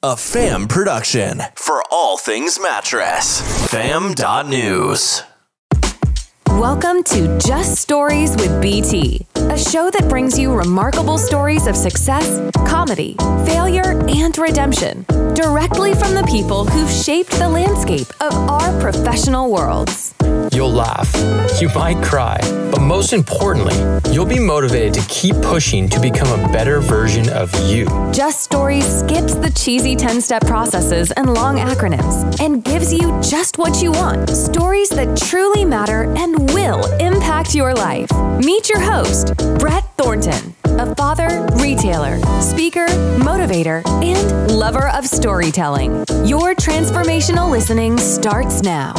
a fam production for all things mattress. Fam.news. Welcome to Just Stories with BT, a show that brings you remarkable stories of success, comedy, failure, and redemption directly from the people who've shaped the landscape of our professional worlds. You'll laugh, you might cry, but most importantly, you'll be motivated to keep pushing to become a better version of you. Just Stories skips the cheesy 10 step processes and long acronyms and gives you just what you want stories that truly matter and will impact your life. Meet your host, Brett Thornton, a father, retailer, speaker, motivator, and lover of storytelling. Your transformational listening starts now.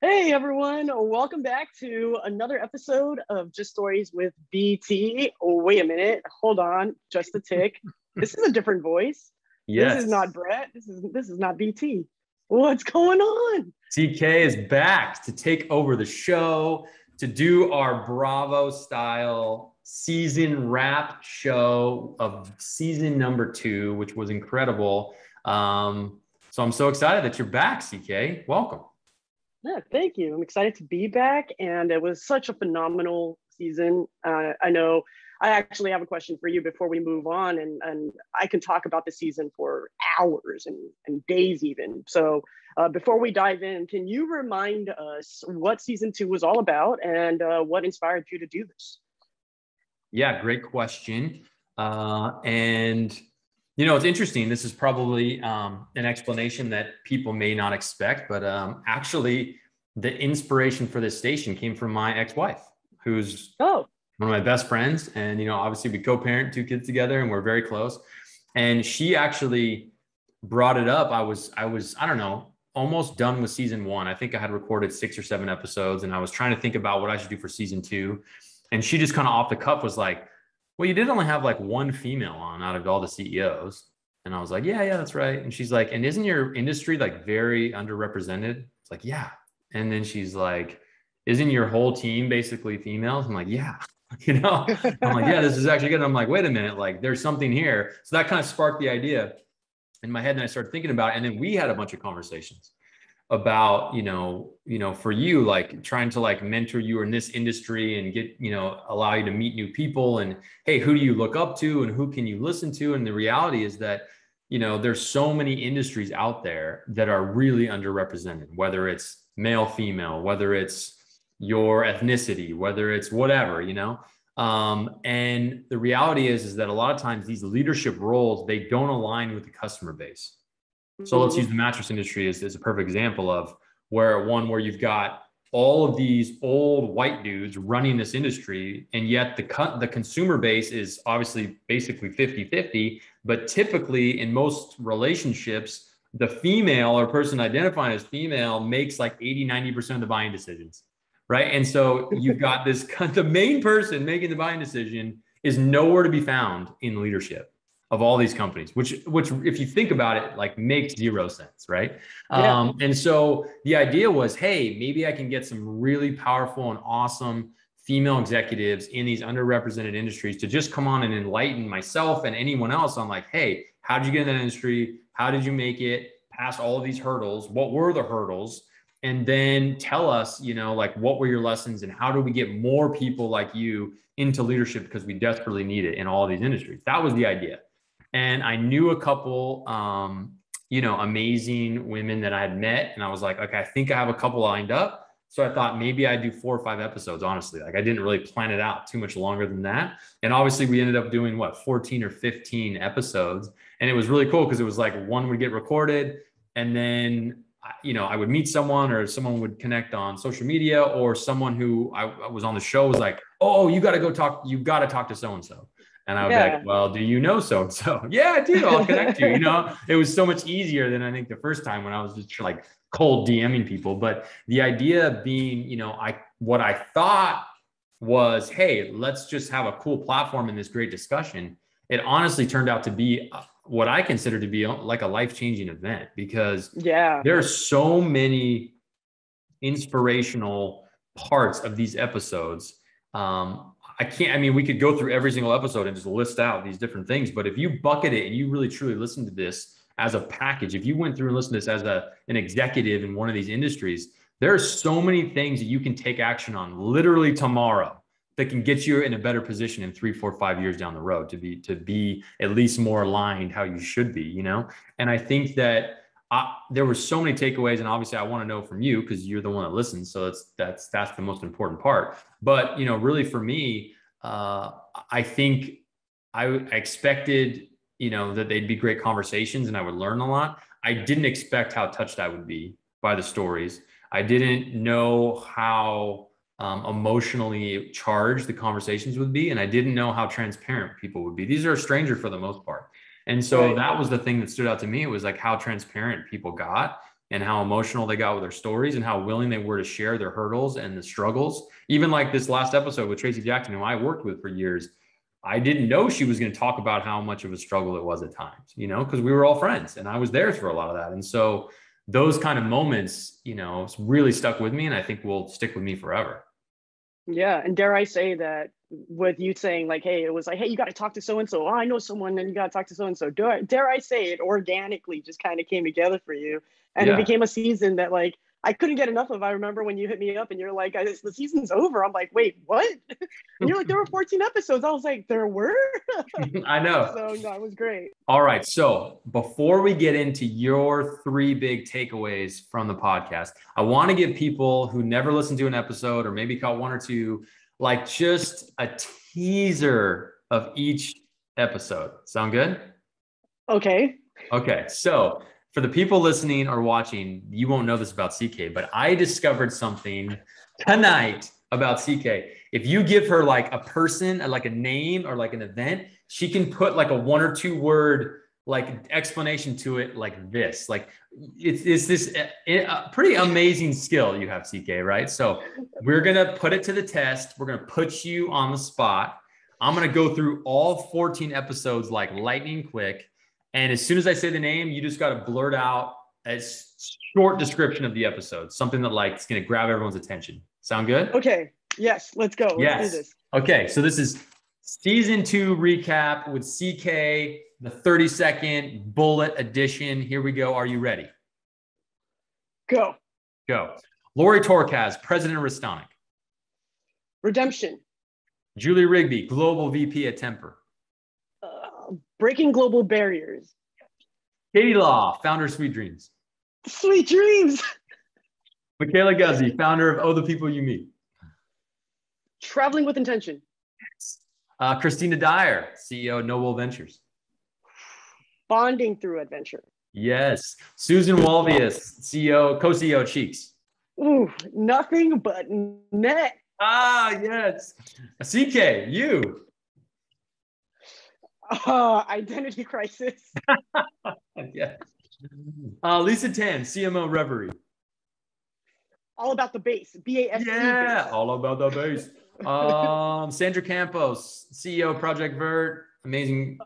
Hey everyone, welcome back to another episode of Just Stories with BT. Oh, wait a minute, hold on, just a tick. this is a different voice. Yes. This is not Brett. This is this is not BT. What's going on? CK is back to take over the show to do our Bravo style season wrap show of season number two, which was incredible. Um, so I'm so excited that you're back, CK. Welcome. Yeah, thank you. I'm excited to be back, and it was such a phenomenal season. Uh, I know I actually have a question for you before we move on, and, and I can talk about the season for hours and, and days even. So uh, before we dive in, can you remind us what season two was all about and uh, what inspired you to do this? Yeah, great question. Uh, and you know, it's interesting. This is probably um, an explanation that people may not expect, but um, actually, the inspiration for this station came from my ex-wife, who's oh. One of my best friends, and you know, obviously, we co-parent two kids together, and we're very close. And she actually brought it up. I was, I was, I don't know, almost done with season one. I think I had recorded six or seven episodes, and I was trying to think about what I should do for season two. And she just kind of off the cuff was like, well, you did only have like one female on out of all the CEOs. And I was like, yeah, yeah, that's right. And she's like, and isn't your industry like very underrepresented? It's like, yeah. And then she's like, isn't your whole team basically females? I'm like, yeah. You know, I'm like, yeah, this is actually good. And I'm like, wait a minute, like there's something here. So that kind of sparked the idea in my head. And I started thinking about it. And then we had a bunch of conversations about you know you know for you like trying to like mentor you in this industry and get you know allow you to meet new people and hey who do you look up to and who can you listen to and the reality is that you know there's so many industries out there that are really underrepresented whether it's male female whether it's your ethnicity whether it's whatever you know? Um, and the reality is is that a lot of times these leadership roles they don't align with the customer base. So let's use the mattress industry as, as a perfect example of where one where you've got all of these old white dudes running this industry and yet the co- the consumer base is obviously basically 50-50 but typically in most relationships the female or person identifying as female makes like 80 90% of the buying decisions right and so you've got this the main person making the buying decision is nowhere to be found in leadership of all these companies, which which if you think about it, like makes zero sense, right? Yeah. Um, and so the idea was, hey, maybe I can get some really powerful and awesome female executives in these underrepresented industries to just come on and enlighten myself and anyone else on like, hey, how did you get in that industry? How did you make it past all of these hurdles? What were the hurdles? And then tell us, you know, like what were your lessons and how do we get more people like you into leadership because we desperately need it in all these industries? That was the idea and I knew a couple, um, you know, amazing women that I had met, and I was like, okay, I think I have a couple lined up. So I thought maybe I'd do four or five episodes. Honestly, like I didn't really plan it out too much longer than that. And obviously, we ended up doing what 14 or 15 episodes, and it was really cool because it was like one would get recorded, and then you know, I would meet someone or someone would connect on social media or someone who I, was on the show was like, oh, you got to go talk, you got to talk to so and so. And I would yeah. be like, well, do you know so and so? Yeah, I do. I'll connect you. You know, it was so much easier than I think the first time when I was just like cold DMing people. But the idea of being, you know, I what I thought was, hey, let's just have a cool platform in this great discussion. It honestly turned out to be what I consider to be like a life changing event because yeah, there are so many inspirational parts of these episodes. Um, I can't, I mean, we could go through every single episode and just list out these different things, but if you bucket it and you really truly listen to this as a package, if you went through and listened to this as a, an executive in one of these industries, there are so many things that you can take action on literally tomorrow that can get you in a better position in three, four, five years down the road to be to be at least more aligned how you should be, you know. And I think that I, there were so many takeaways, and obviously I want to know from you because you're the one that listens. So that's that's that's the most important part. But you know, really for me, uh, I think I, I expected you know that they'd be great conversations and I would learn a lot. I didn't expect how touched I would be by the stories. I didn't know how um, emotionally charged the conversations would be, and I didn't know how transparent people would be. These are a stranger for the most part, and so right. that was the thing that stood out to me. It was like how transparent people got, and how emotional they got with their stories, and how willing they were to share their hurdles and the struggles. Even like this last episode with Tracy Jackson, who I worked with for years. I didn't know she was going to talk about how much of a struggle it was at times, you know, because we were all friends and I was there for a lot of that. And so those kind of moments, you know, really stuck with me and I think will stick with me forever. Yeah, and dare I say that with you saying like, hey, it was like, hey, you got to talk to so and so. Oh, I know someone, and you got to talk to so and so. Dare dare I say it organically just kind of came together for you, and yeah. it became a season that like I couldn't get enough of. I remember when you hit me up and you're like, the season's over. I'm like, wait, what? And you're like, there were 14 episodes. I was like, there were? I know. So no, was great. All right. So before we get into your three big takeaways from the podcast, I want to give people who never listened to an episode or maybe caught one or two, like just a teaser of each episode. Sound good? Okay. Okay. So for the people listening or watching, you won't know this about CK, but I discovered something tonight about CK. If you give her like a person, uh, like a name or like an event, she can put like a one or two word like explanation to it like this. Like it's, it's this uh, a, a uh, pretty amazing skill you have, CK, right? So we're going to put it to the test. We're going to put you on the spot. I'm going to go through all 14 episodes like lightning quick and as soon as I say the name, you just got to blurt out a short description of the episode, something that like is going to grab everyone's attention. Sound good? Okay. Yes. Let's go. Let's yes. Okay. So this is season two recap with CK, the 30 second bullet edition. Here we go. Are you ready? Go. Go. Lori Torkaz, President of Restonic. Redemption. Julie Rigby, Global VP at Tempur. Breaking Global Barriers. Katie Law, founder of Sweet Dreams. Sweet Dreams. Michaela Guzzi, founder of Oh the People You Meet. Traveling with Intention. Uh, Christina Dyer, CEO of Noble Ventures. Bonding through Adventure. Yes. Susan Walvius, CEO, co-CEO Sheex. Ooh, nothing but net. Ah, yes. CK, you. Uh, identity crisis. yeah. Uh, Lisa Tan, CMO Reverie. All about the base. B A S. Yeah, all about the base. um, Sandra Campos, CEO Project Verte. Amazing.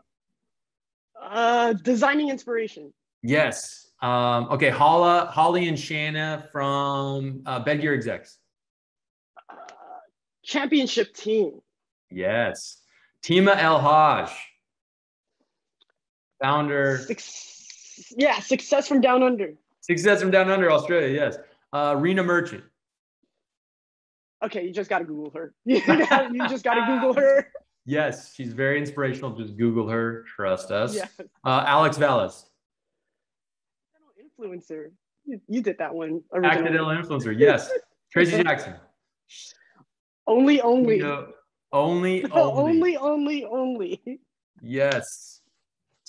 Uh, designing inspiration. Yes. Um, okay, Holla, Holly and Shanna from uh, Bedgear Execs. Uh, championship team. Yes. Tima El Haj founder. Six, yeah, success from down under. Success from down under, Australia. Yes. Uh, Rena Merchant. Okay, you just got to Google her. you just got to Google her. Yes, she's very inspirational. Just Google her. Trust us. Yes. Uh, Alex Vallis. Influencer. You, you did that one. Originally. Accidental influencer. Yes. Tracy Jackson. Only, only. No, only, only. only, only, only. Yes.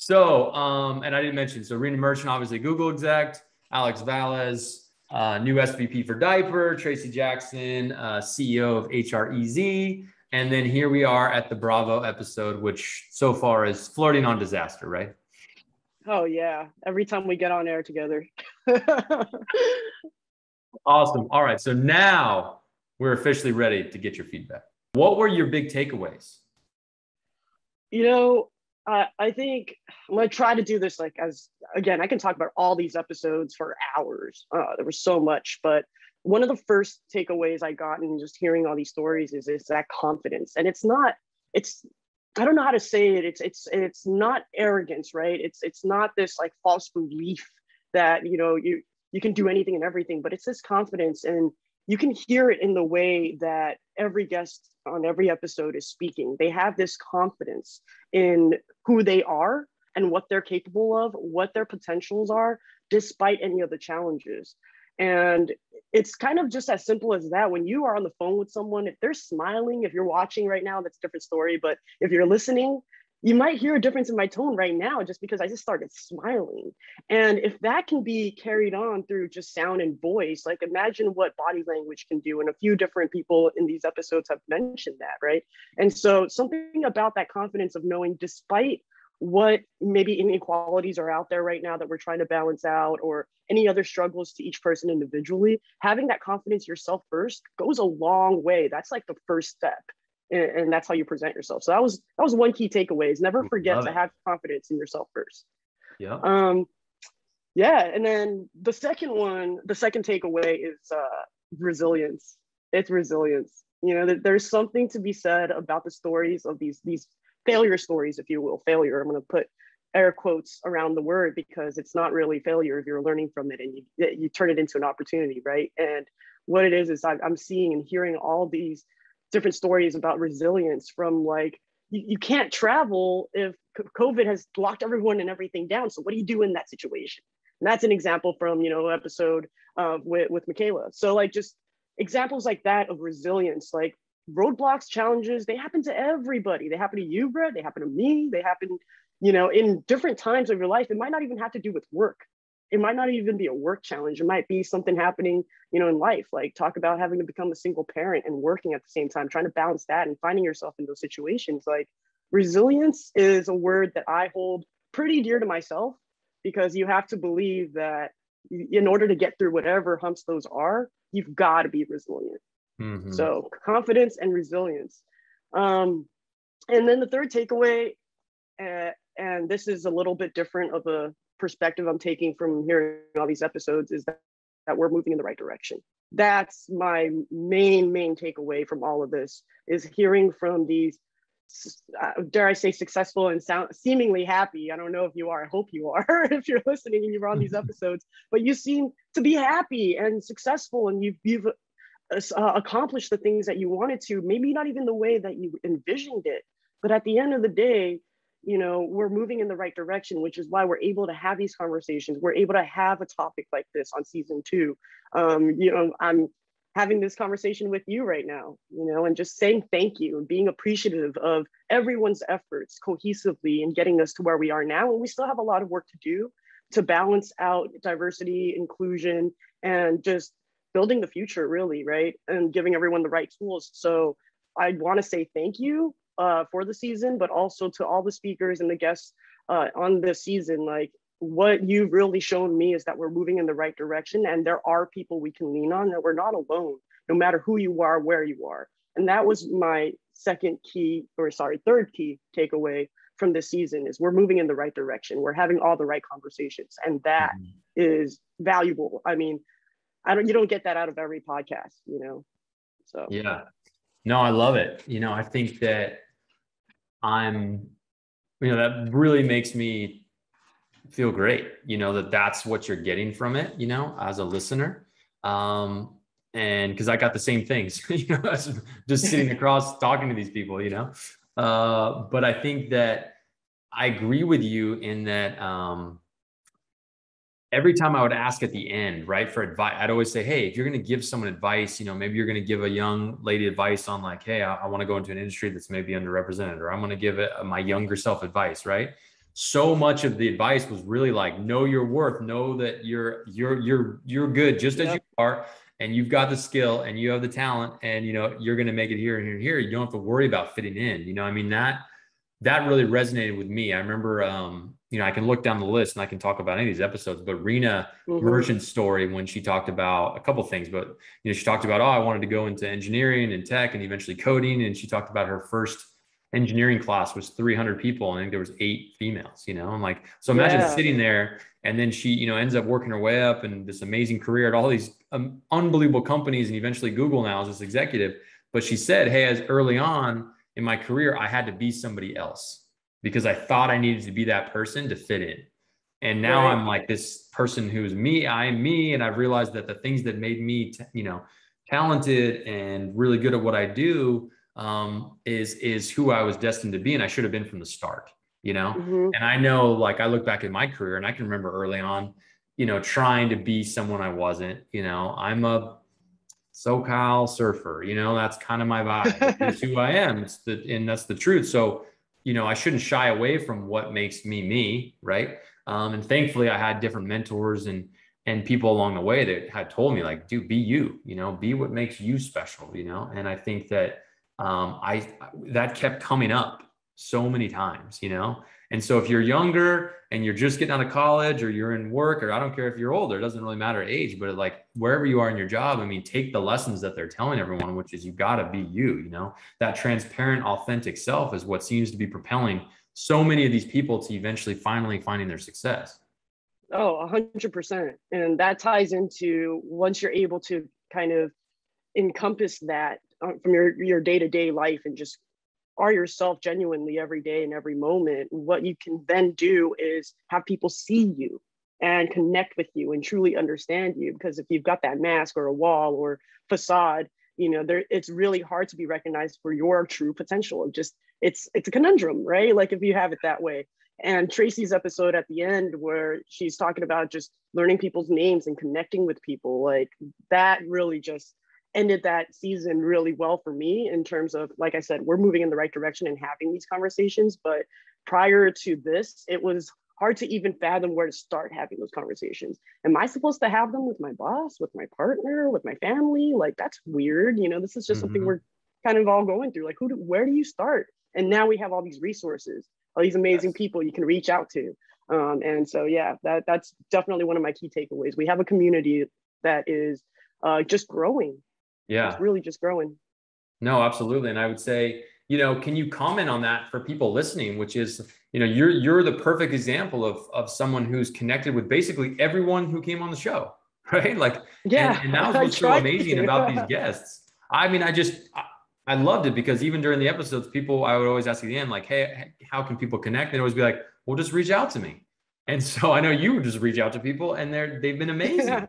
So, um, and I didn't mention, so Rena Merchant, obviously Google exec, Alex Valles, uh, new SVP for Diaper, Tracy Jackson, uh, CEO of HREZ. And then here we are at the Bravo episode, which so far is flirting on disaster, right? Oh, yeah. Every time we get on air together. awesome. All right. So now we're officially ready to get your feedback. What were your big takeaways? You know, uh, I think I'm gonna try to do this like as again. I can talk about all these episodes for hours. Uh, there was so much, but one of the first takeaways I got in just hearing all these stories is is that confidence, and it's not it's I don't know how to say it. It's it's it's not arrogance, right? It's it's not this like false belief that you know you you can do anything and everything, but it's this confidence, and you can hear it in the way that every guest on every episode is speaking. They have this confidence in who they are and what they're capable of, what their potentials are, despite any of the challenges. And it's kind of just as simple as that. When you are on the phone with someone, if they're smiling, if you're watching right now, that's a different story. But if you're listening, you might hear a difference in my tone right now just because I just started smiling. And if that can be carried on through just sound and voice, like imagine what body language can do. And a few different people in these episodes have mentioned that, right? And so something about that confidence of knowing, despite what maybe inequalities are out there right now that we're trying to balance out or any other struggles to each person individually having that confidence yourself first goes a long way that's like the first step and, and that's how you present yourself. So that was that was one key takeaway is never forget to have confidence in yourself first. Yeah. Um yeah and then the second one the second takeaway is uh resilience. It's resilience. You know there's something to be said about the stories of these these failure stories, if you will. Failure, I'm going to put air quotes around the word because it's not really failure if you're learning from it and you, you turn it into an opportunity, right? And what it is, is I'm seeing and hearing all these different stories about resilience from like, you, you can't travel if COVID has locked everyone and everything down. So what do you do in that situation? And that's an example from, you know, episode uh, with, with Michaela. So like just examples like that of resilience, like roadblocks, challenges, they happen to everybody. They happen to you, Brett. They happen to me. They happen, you know, in different times of your life. It might not even have to do with work. It might not even be a work challenge. It might be something happening, you know, in life. Like talk about having to become a single parent and working at the same time, trying to balance that and finding yourself in those situations. Like resilience is a word that I hold pretty dear to myself because you have to believe that in order to get through whatever humps those are, you've got to be resilient Mm-hmm. So confidence and resilience. Um, and then the third takeaway, uh, and this is a little bit different of a perspective I'm taking from hearing all these episodes, is that, that we're moving in the right direction. That's my main, main takeaway from all of this is hearing from these uh, dare I say, successful and sound seemingly happy. I don't know if you are. I hope you are if you're listening and you're on these episodes. But you seem to be happy and successful, and you've you've uh, accomplish the things that you wanted to, maybe not even the way that you envisioned it. But at the end of the day, you know, we're moving in the right direction, which is why we're able to have these conversations. We're able to have a topic like this on season two. Um, you know, I'm having this conversation with you right now, you know, and just saying thank you and being appreciative of everyone's efforts cohesively and getting us to where we are now. And we still have a lot of work to do to balance out diversity, inclusion, and just building the future really right and giving everyone the right tools so i want to say thank you uh, for the season but also to all the speakers and the guests uh, on this season like what you've really shown me is that we're moving in the right direction and there are people we can lean on that we're not alone no matter who you are where you are and that was my second key or sorry third key takeaway from this season is we're moving in the right direction we're having all the right conversations and that mm-hmm. is valuable i mean I don't you don't get that out of every podcast, you know. So yeah. No, I love it. You know, I think that I'm you know, that really makes me feel great, you know, that that's what you're getting from it, you know, as a listener. Um and because I got the same things, you know, just sitting across talking to these people, you know. Uh, but I think that I agree with you in that um, every time I would ask at the end, right, for advice, I'd always say, hey, if you're going to give someone advice, you know, maybe you're going to give a young lady advice on like, hey, I, I want to go into an industry that's maybe underrepresented, or I'm going to give it, my younger self advice, right? So much of the advice was really like, know your worth, know that you're you're you're you're good just as you are, and you've got the skill and you have the talent, and you know you're going to make it here and here and here. You don't have to worry about fitting in. You know, I mean that that really resonated with me. I remember um, you know, I can look down the list and I can talk about any of these episodes, but Rena mm-hmm. Merchant's story when she talked about a couple things, but you know, she talked about, oh, I wanted to go into engineering and tech and eventually coding. And she talked about her first engineering class was 300 people and I think there was eight females, you know, I'm like, so imagine yeah. sitting there and then she, you know, ends up working her way up and this amazing career at all these um, unbelievable companies and eventually Google now as this executive. But she said, Hey, as early on in my career, I had to be somebody else because I thought I needed to be that person to fit in. And now right. I'm like this person who's me, I'm me. And I've realized that the things that made me, t- you know, talented and really good at what I do um, is is who I was destined to be, and I should have been from the start. You know, mm-hmm. and I know, like I look back at my career, and I can remember early on, you know, trying to be someone I wasn't. You know, I'm a SoCal surfer. You know, that's kind of my vibe. that's who I am. It's the and that's the truth. So, you know, I shouldn't shy away from what makes me me, right? Um, and thankfully, I had different mentors and and people along the way that had told me like, dude, be you. You know, be what makes you special. You know, and I think that um, I that kept coming up so many times, you know. And so if you're younger and you're just getting out of college or you're in work or I don't care if you're older, it doesn't really matter age, but like wherever you are in your job, I mean, take the lessons that they're telling everyone, which is you got to be you, you know. That transparent, authentic self is what seems to be propelling so many of these people to eventually finally finding their success. Oh, 100%. And that ties into once you're able to kind of encompass that uh, from your your day-to-day life and just are yourself genuinely every day and every moment what you can then do is have people see you and connect with you and truly understand you. Because if you've got that mask or a wall or facade you know there it's really hard to be recognized for your true potential just it's it's a conundrum right? Like if you have it that way. And tracy's episode at the end where she's talking about just learning people's names and connecting with people like that really just ended that season really well for me in terms of like i said we're moving in the right direction and having these conversations but prior to this it was hard to even fathom where to start having those conversations. Am i supposed to have them with my boss with my partner with my family? Like that's weird you know this is just mm-hmm. something we're kind of all going through. Like who do, where do you start? And now we have all these resources all these amazing yes. people you can reach out to. Um, and so yeah that that's definitely one of my key takeaways. We have a community that is uh, just growing yeah it's really just growing no absolutely and i would say you know can you comment on that for people listening which is you know you're you're the perfect example of of someone who's connected with basically everyone who came on the show right like yeah and, and that was what's so amazing to. about these guests i mean i just I, I loved it because even during the episodes, people I would always ask at the end, like, "Hey, how can people connect?" They'd always be like, "Well, just reach out to me." And so I know you would just reach out to people, and they're they've been amazing. yeah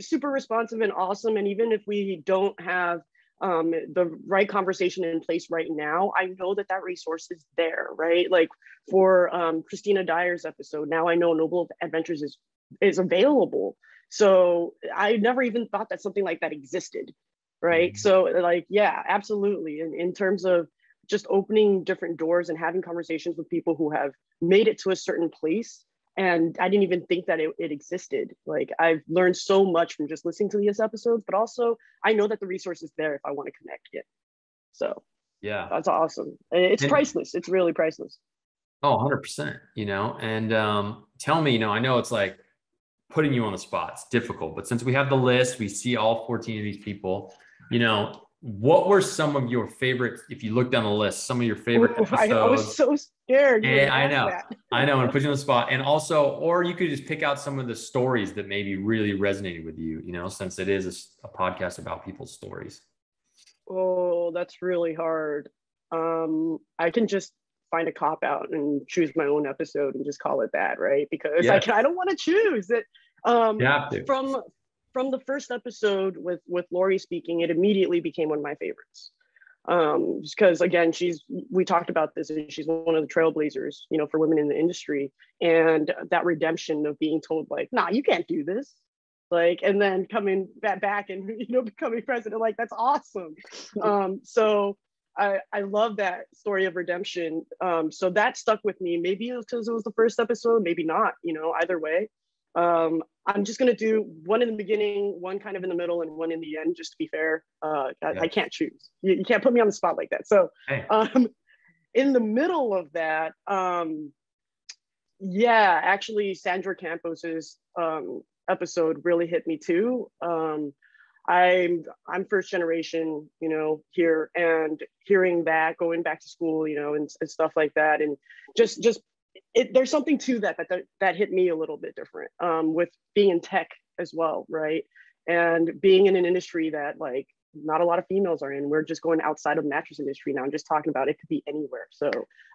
super responsive and awesome and even if we don't have um, the right conversation in place right now i know that that resource is there right? Like for um, christina dyer's episode now i know noble adventures is is available. So i never even thought that something like that existed right? Mm-hmm. so like yeah absolutely. In, in terms of just opening different doors and having conversations with people who have made it to a certain place and I didn't even think that it, it, existed. Like I've learned so much from just listening to these episodes, but also I know that the resource is there if I want to connect it. So yeah, that's awesome. It's and, priceless. It's really priceless. Oh, 100%, you know, and um, tell me, you know, I know it's like putting you on the spot. It's difficult, but since we have the list, we see all 14 of these people, you know, what were some of your favorite if you look down the list some of your favorite Ooh, episodes I, I, was so scared yeah i know. i know and put you on the spot. And also or you could just pick out some of the stories that maybe really resonated with you you know since it is a, a podcast about people's stories. Oh that's really hard. Um i can just find a cop out and choose my own episode and just call it that right? Because yeah. I, can, I don't want to choose it. Um from from the first episode with with Lori speaking, it immediately became one of my favorites. Um, because again, she's we talked about this, and she's one of the trailblazers, you know, for women in the industry, and that redemption of being told like, "Nah, you can't do this," like, and then coming back and you know becoming president, like that's awesome. Um, so I, I love that story of redemption. Um, so that stuck with me. Maybe because it was the first episode, maybe not. You know, either way. Um, I'm just going to do one in the beginning, one kind of in the middle, and one in the end, just to be fair. Uh, I, yeah. I, can't choose. You, you, can't put me on the spot like that. So, hey. um, in the middle of that, um, yeah, actually, Sandra Campos's um, episode really hit me too. Um, I'm I'm first generation, you know, here and hearing that, going back to school, you know, and, and stuff like that, and just just it, there's something to that, that that that hit me a little bit different um, with being in tech as well, right? And being in an industry that like not a lot of females are in. We're just going outside of the mattress industry now. I'm just talking about it could be anywhere. So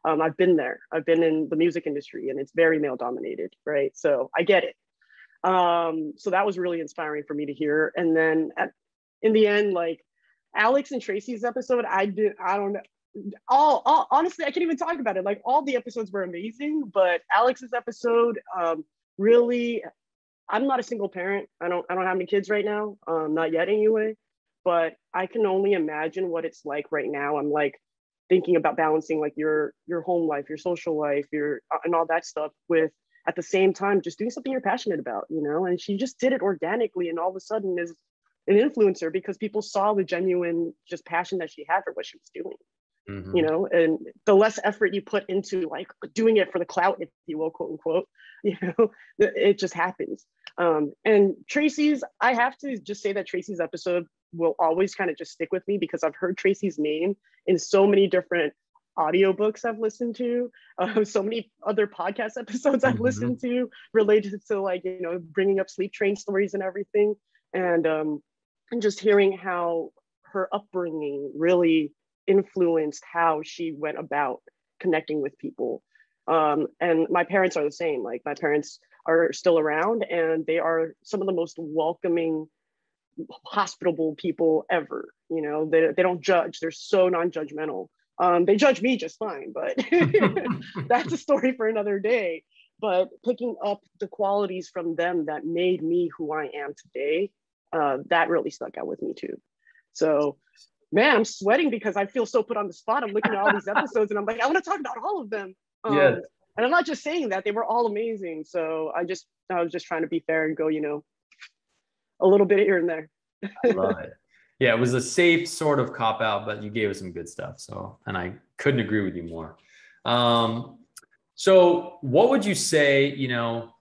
um, I've been there. I've been in the music industry and it's very male dominated, right? So I get it. Um, so that was really inspiring for me to hear. And then at, in the end, like Alex and Tracy's episode, I did, I don't know. All, all honestly, I can't even talk about it. Like all the episodes were amazing, but Alex's episode um, really. I'm not a single parent. I don't. I don't have any kids right now. Um, not yet, anyway. But I can only imagine what it's like right now. I'm like thinking about balancing like your your home life, your social life, your uh, and all that stuff with at the same time just doing something you're passionate about you know and she just did it organically and all of a sudden is an influencer because people saw the genuine just passion that she had for what she was doing mm-hmm. you know and the less effort you put into like doing it for the clout if you will quote unquote you know it just happens um, and tracy's i have to just say that tracy's episode will always kind of just stick with me because i've heard tracy's name in so many different audiobooks I've listened to, uh, so many other podcast episodes I've mm-hmm. listened to related to like, you know, bringing up sleep train stories and everything. And, um, and just hearing how her upbringing really influenced how she went about connecting with people. Um, and my parents are the same. Like my parents are still around and they are some of the most welcoming, hospitable people ever. You know, they, they don't judge. They're so non-judgmental. Um, they judge me just fine, but that's a story for another day. But picking up the qualities from them that made me who I am today, uh, that really stuck out with me too. So, man, I'm sweating because I feel so put on the spot. I'm looking at all these episodes and I'm like, I want to talk about all of them. Um, yeah. And I'm not just saying that, they were all amazing. So I just, I was just trying to be fair and go, you know, a little bit here and there. Love it yeah, it was a safe sort of cop out, but you gave us some good stuff. So, and I couldn't agree with you more. Um, so, what would you say, you know,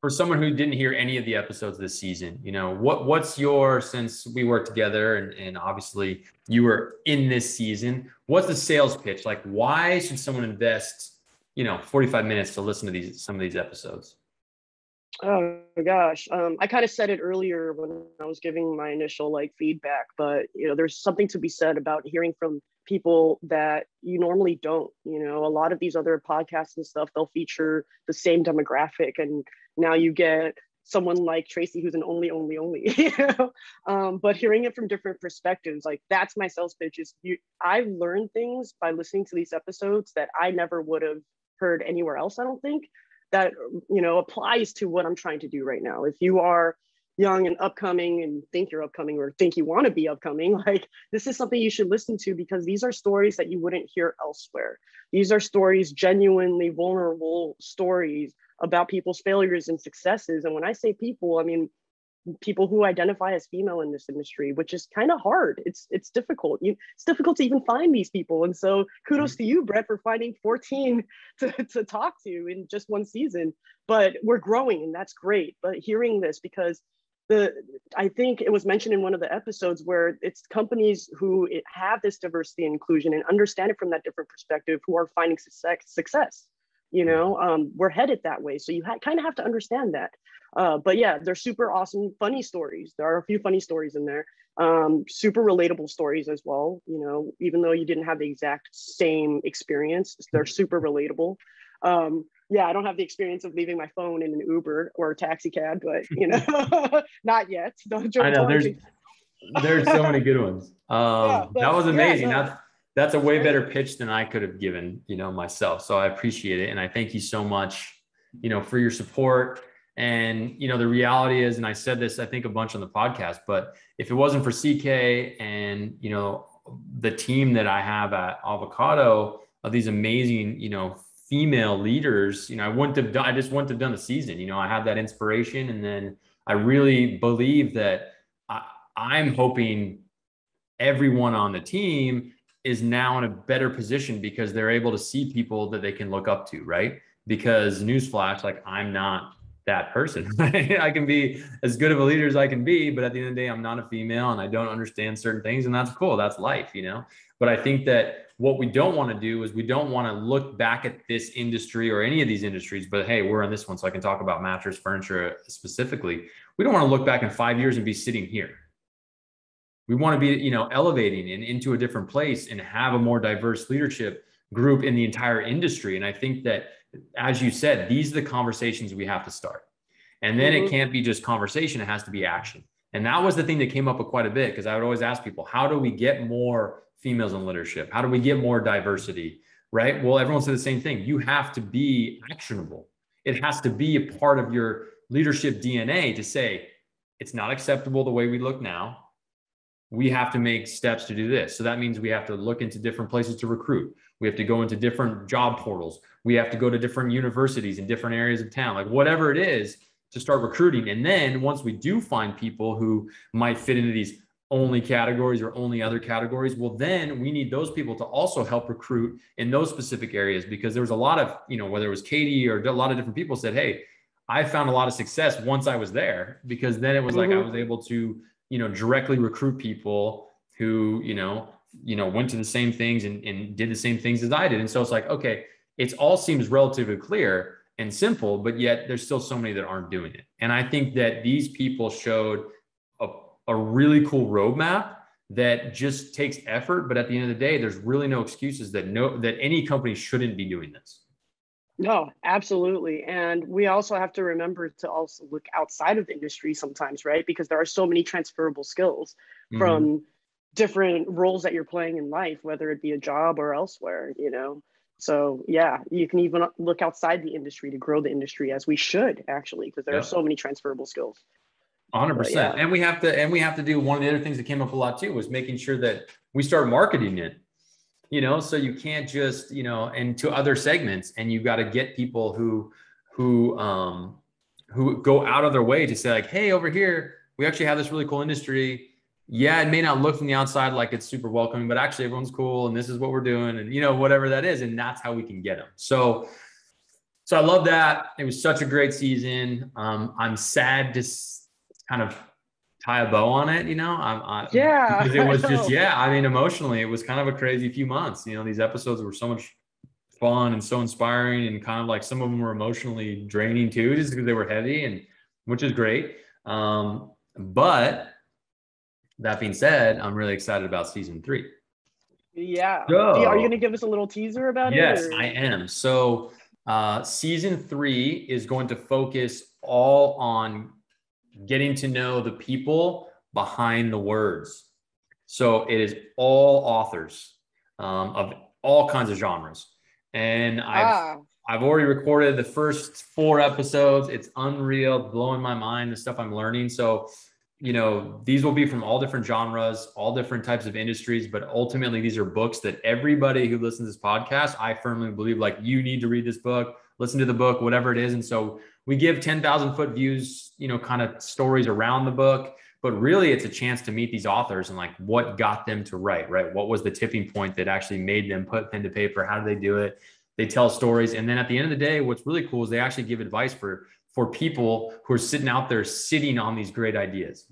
for someone who didn't hear any of the episodes this season, you know, what what's your since we worked together and, and obviously you were in this season, what's the sales pitch? Like, why should someone invest, you know, 45 minutes to listen to these some of these episodes? Oh gosh. Um, I kind of said it earlier when I was giving my initial like feedback, but you know, there's something to be said about hearing from people that you normally don't. You know, a lot of these other podcasts and stuff, they'll feature the same demographic, and now you get someone like Tracy who's an only, only, only. You know, um, but hearing it from different perspectives, like that's my sales pitch. Is you? I've learned things by listening to these episodes that I never would have heard anywhere else. I don't think that you know applies to what i'm trying to do right now if you are young and upcoming and think you're upcoming or think you want to be upcoming like this is something you should listen to because these are stories that you wouldn't hear elsewhere these are stories genuinely vulnerable stories about people's failures and successes and when i say people i mean people who identify as female in this industry, which is kind of hard. It's it's difficult. You, it's difficult to even find these people. And so kudos mm-hmm. to you, Brett, for finding 14 to, to talk to in just one season. But we're growing and that's great. But hearing this because the I think it was mentioned in one of the episodes where it's companies who have this diversity and inclusion and understand it from that different perspective who are finding success success you know um, we're headed that way. So you ha- kind of have to understand that. Uh, but yeah they're super awesome funny stories. There are a few funny stories in there. Um, super relatable stories as well you know even though you didn't have the exact same experience they're super relatable. Um, yeah i don't have the experience of leaving my phone in an uber or a taxi cab but you know not yet. Don't I know there's there's so many good ones. Um, yeah, but, that was amazing. yeah, no that's a way better pitch than I could have given, you know, myself. So I appreciate it. And I thank you so much, you know, for your support. And, you know, the reality is, and I said this, I think a bunch on the podcast, but if it wasn't for CK and, you know, the team that I have at Avocado of these amazing, you know, female leaders, you know, I wouldn't have done, I just wouldn't have done the season. You know, I had that inspiration. And then I really believe that I, I'm hoping everyone on the team is now in a better position because they're able to see people that they can look up to, right? Because newsflash, like I'm not that person. I can be as good of a leader as I can be, but at the end of the day, I'm not a female and I don't understand certain things, and that's cool. That's life, you know. But I think that what we don't want to do is we don't want to look back at this industry or any of these industries, but hey, we're on this one, so I can talk about mattress furniture specifically. We don't want to look back in five years and be sitting here. We want to be, you know, elevating and into a different place and have a more diverse leadership group in the entire industry. And I think that, as you said, these are the conversations we have to start. And then mm-hmm. it can't be just conversation, it has to be action. And that was the thing that came up with quite a bit because I would always ask people, how do we get more females in leadership? How do we get more diversity? Right. Well, everyone said the same thing. You have to be actionable. It has to be a part of your leadership DNA to say, it's not acceptable the way we look now we have to make steps to do this. So that means we have to look into different places to recruit. We have to go into different job portals. We have to go to different universities in different areas of town, like whatever it is to start recruiting. And then once we do find people who might fit into these only categories or only other categories, well, then we need those people to also help recruit in those specific areas because there was a lot of, you know, whether it was Katie or a lot of different people said, Hey, I found a lot of success once I was there because then it was mm-hmm. like I was able to you know directly recruit people who you know you know went to the same things and, and did the same things as i did. And so it's like okay it's all seems relatively clear and simple but yet there's still so many that aren't doing it. And i think that these people showed a, a really cool roadmap that just takes effort but at the end of the day there's really no excuses that no that any company shouldn't be doing this no, absolutely. And we also have to remember to also look outside of the industry sometimes, right? Because there are so many transferable skills mm-hmm. from different roles that you're playing in life, whether it be a job or elsewhere, you know? So, yeah, you can even look outside the industry to grow the industry as we should actually, because there are so many transferable skills. 100%. Yeah. And we have to, and we have to do one of the other things that came up a lot too was making sure that we start marketing it you know so you can't just you know and to other segments and you got to get people who who um who go out of their way to say like hey over here we actually have this really cool industry. Yeah it may not look from the outside like it's super welcoming but actually everyone's cool and this is what we're doing and you know whatever that is and that's how we can get them so so i love that. It was such a great season. Um i'm sad to kind of tie a bow on it, you know? I'm, I, yeah. Because it was just, yeah, I mean, emotionally, it was kind of a crazy few months. You know, these episodes were so much fun and so inspiring and kind of like some of them were emotionally draining too, just because they were heavy and which is great. Um, but that being said, I'm really excited about season three. Yeah. So, are you going to give us a little teaser about yes, it? Yes, I am. So, uh, season three is going to focus all on getting to know the people behind the words. So it is all authors um, of all kinds of genres. And I've, ah. I've already recorded the first four episodes. It's unreal, blowing my mind, the stuff I'm learning. So, you know, these will be from all different genres, all different types of industries, but ultimately these are books that everybody who listens to this podcast, I firmly believe like you need to read this book, listen to the book, whatever it is. And so we give 10,000 foot views, you know, kind of stories around the book, but really it's a chance to meet these authors and like what got them to write, right? What was the tipping point that actually made them put pen to paper? How do they do it? They tell stories. And then at the end of the day, what's really cool is they actually give advice for, for people who are sitting out there sitting on these great ideas.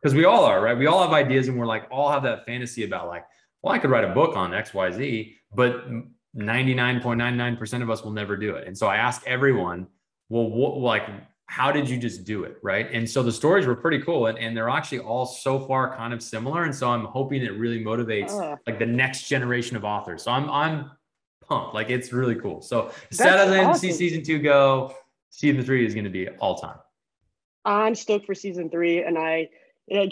Because we all are, right? We all have ideas and we're like, all have that fantasy about like, well, I could write a book on XYZ, but 99.99% of us will never do it. And so I ask everyone, well, what, like, how did you just do it? Right. And so the stories were pretty cool and, and they're actually all so far kind of similar. And so I'm hoping it really motivates uh, like the next generation of authors. So I'm, I'm pumped. Like it's really cool. So sad as I see season two go, season three is going to be all time. I'm stoked for season three. And I,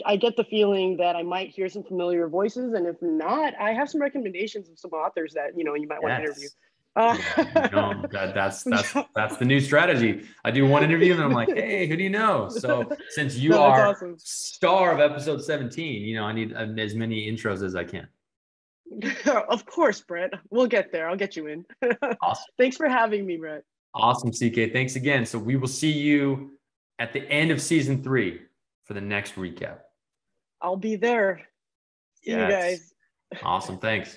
I get the feeling that I might hear some familiar voices, and if not, I have some recommendations of some authors that you know you might yes. want to interview. Uh, no, that, that's that's that's the new strategy. I do one interview and I'm like, hey, who do you know? So since you no, are awesome. star of episode 17, you know, I need as many intros as I can. of course, Brett. We'll get there. I'll get you in. awesome. Thanks for having me, Brett. Awesome, CK. Thanks again. So we will see you at the end of season three for the next recap. I'll be there. See yes. you guys. Awesome. Thanks.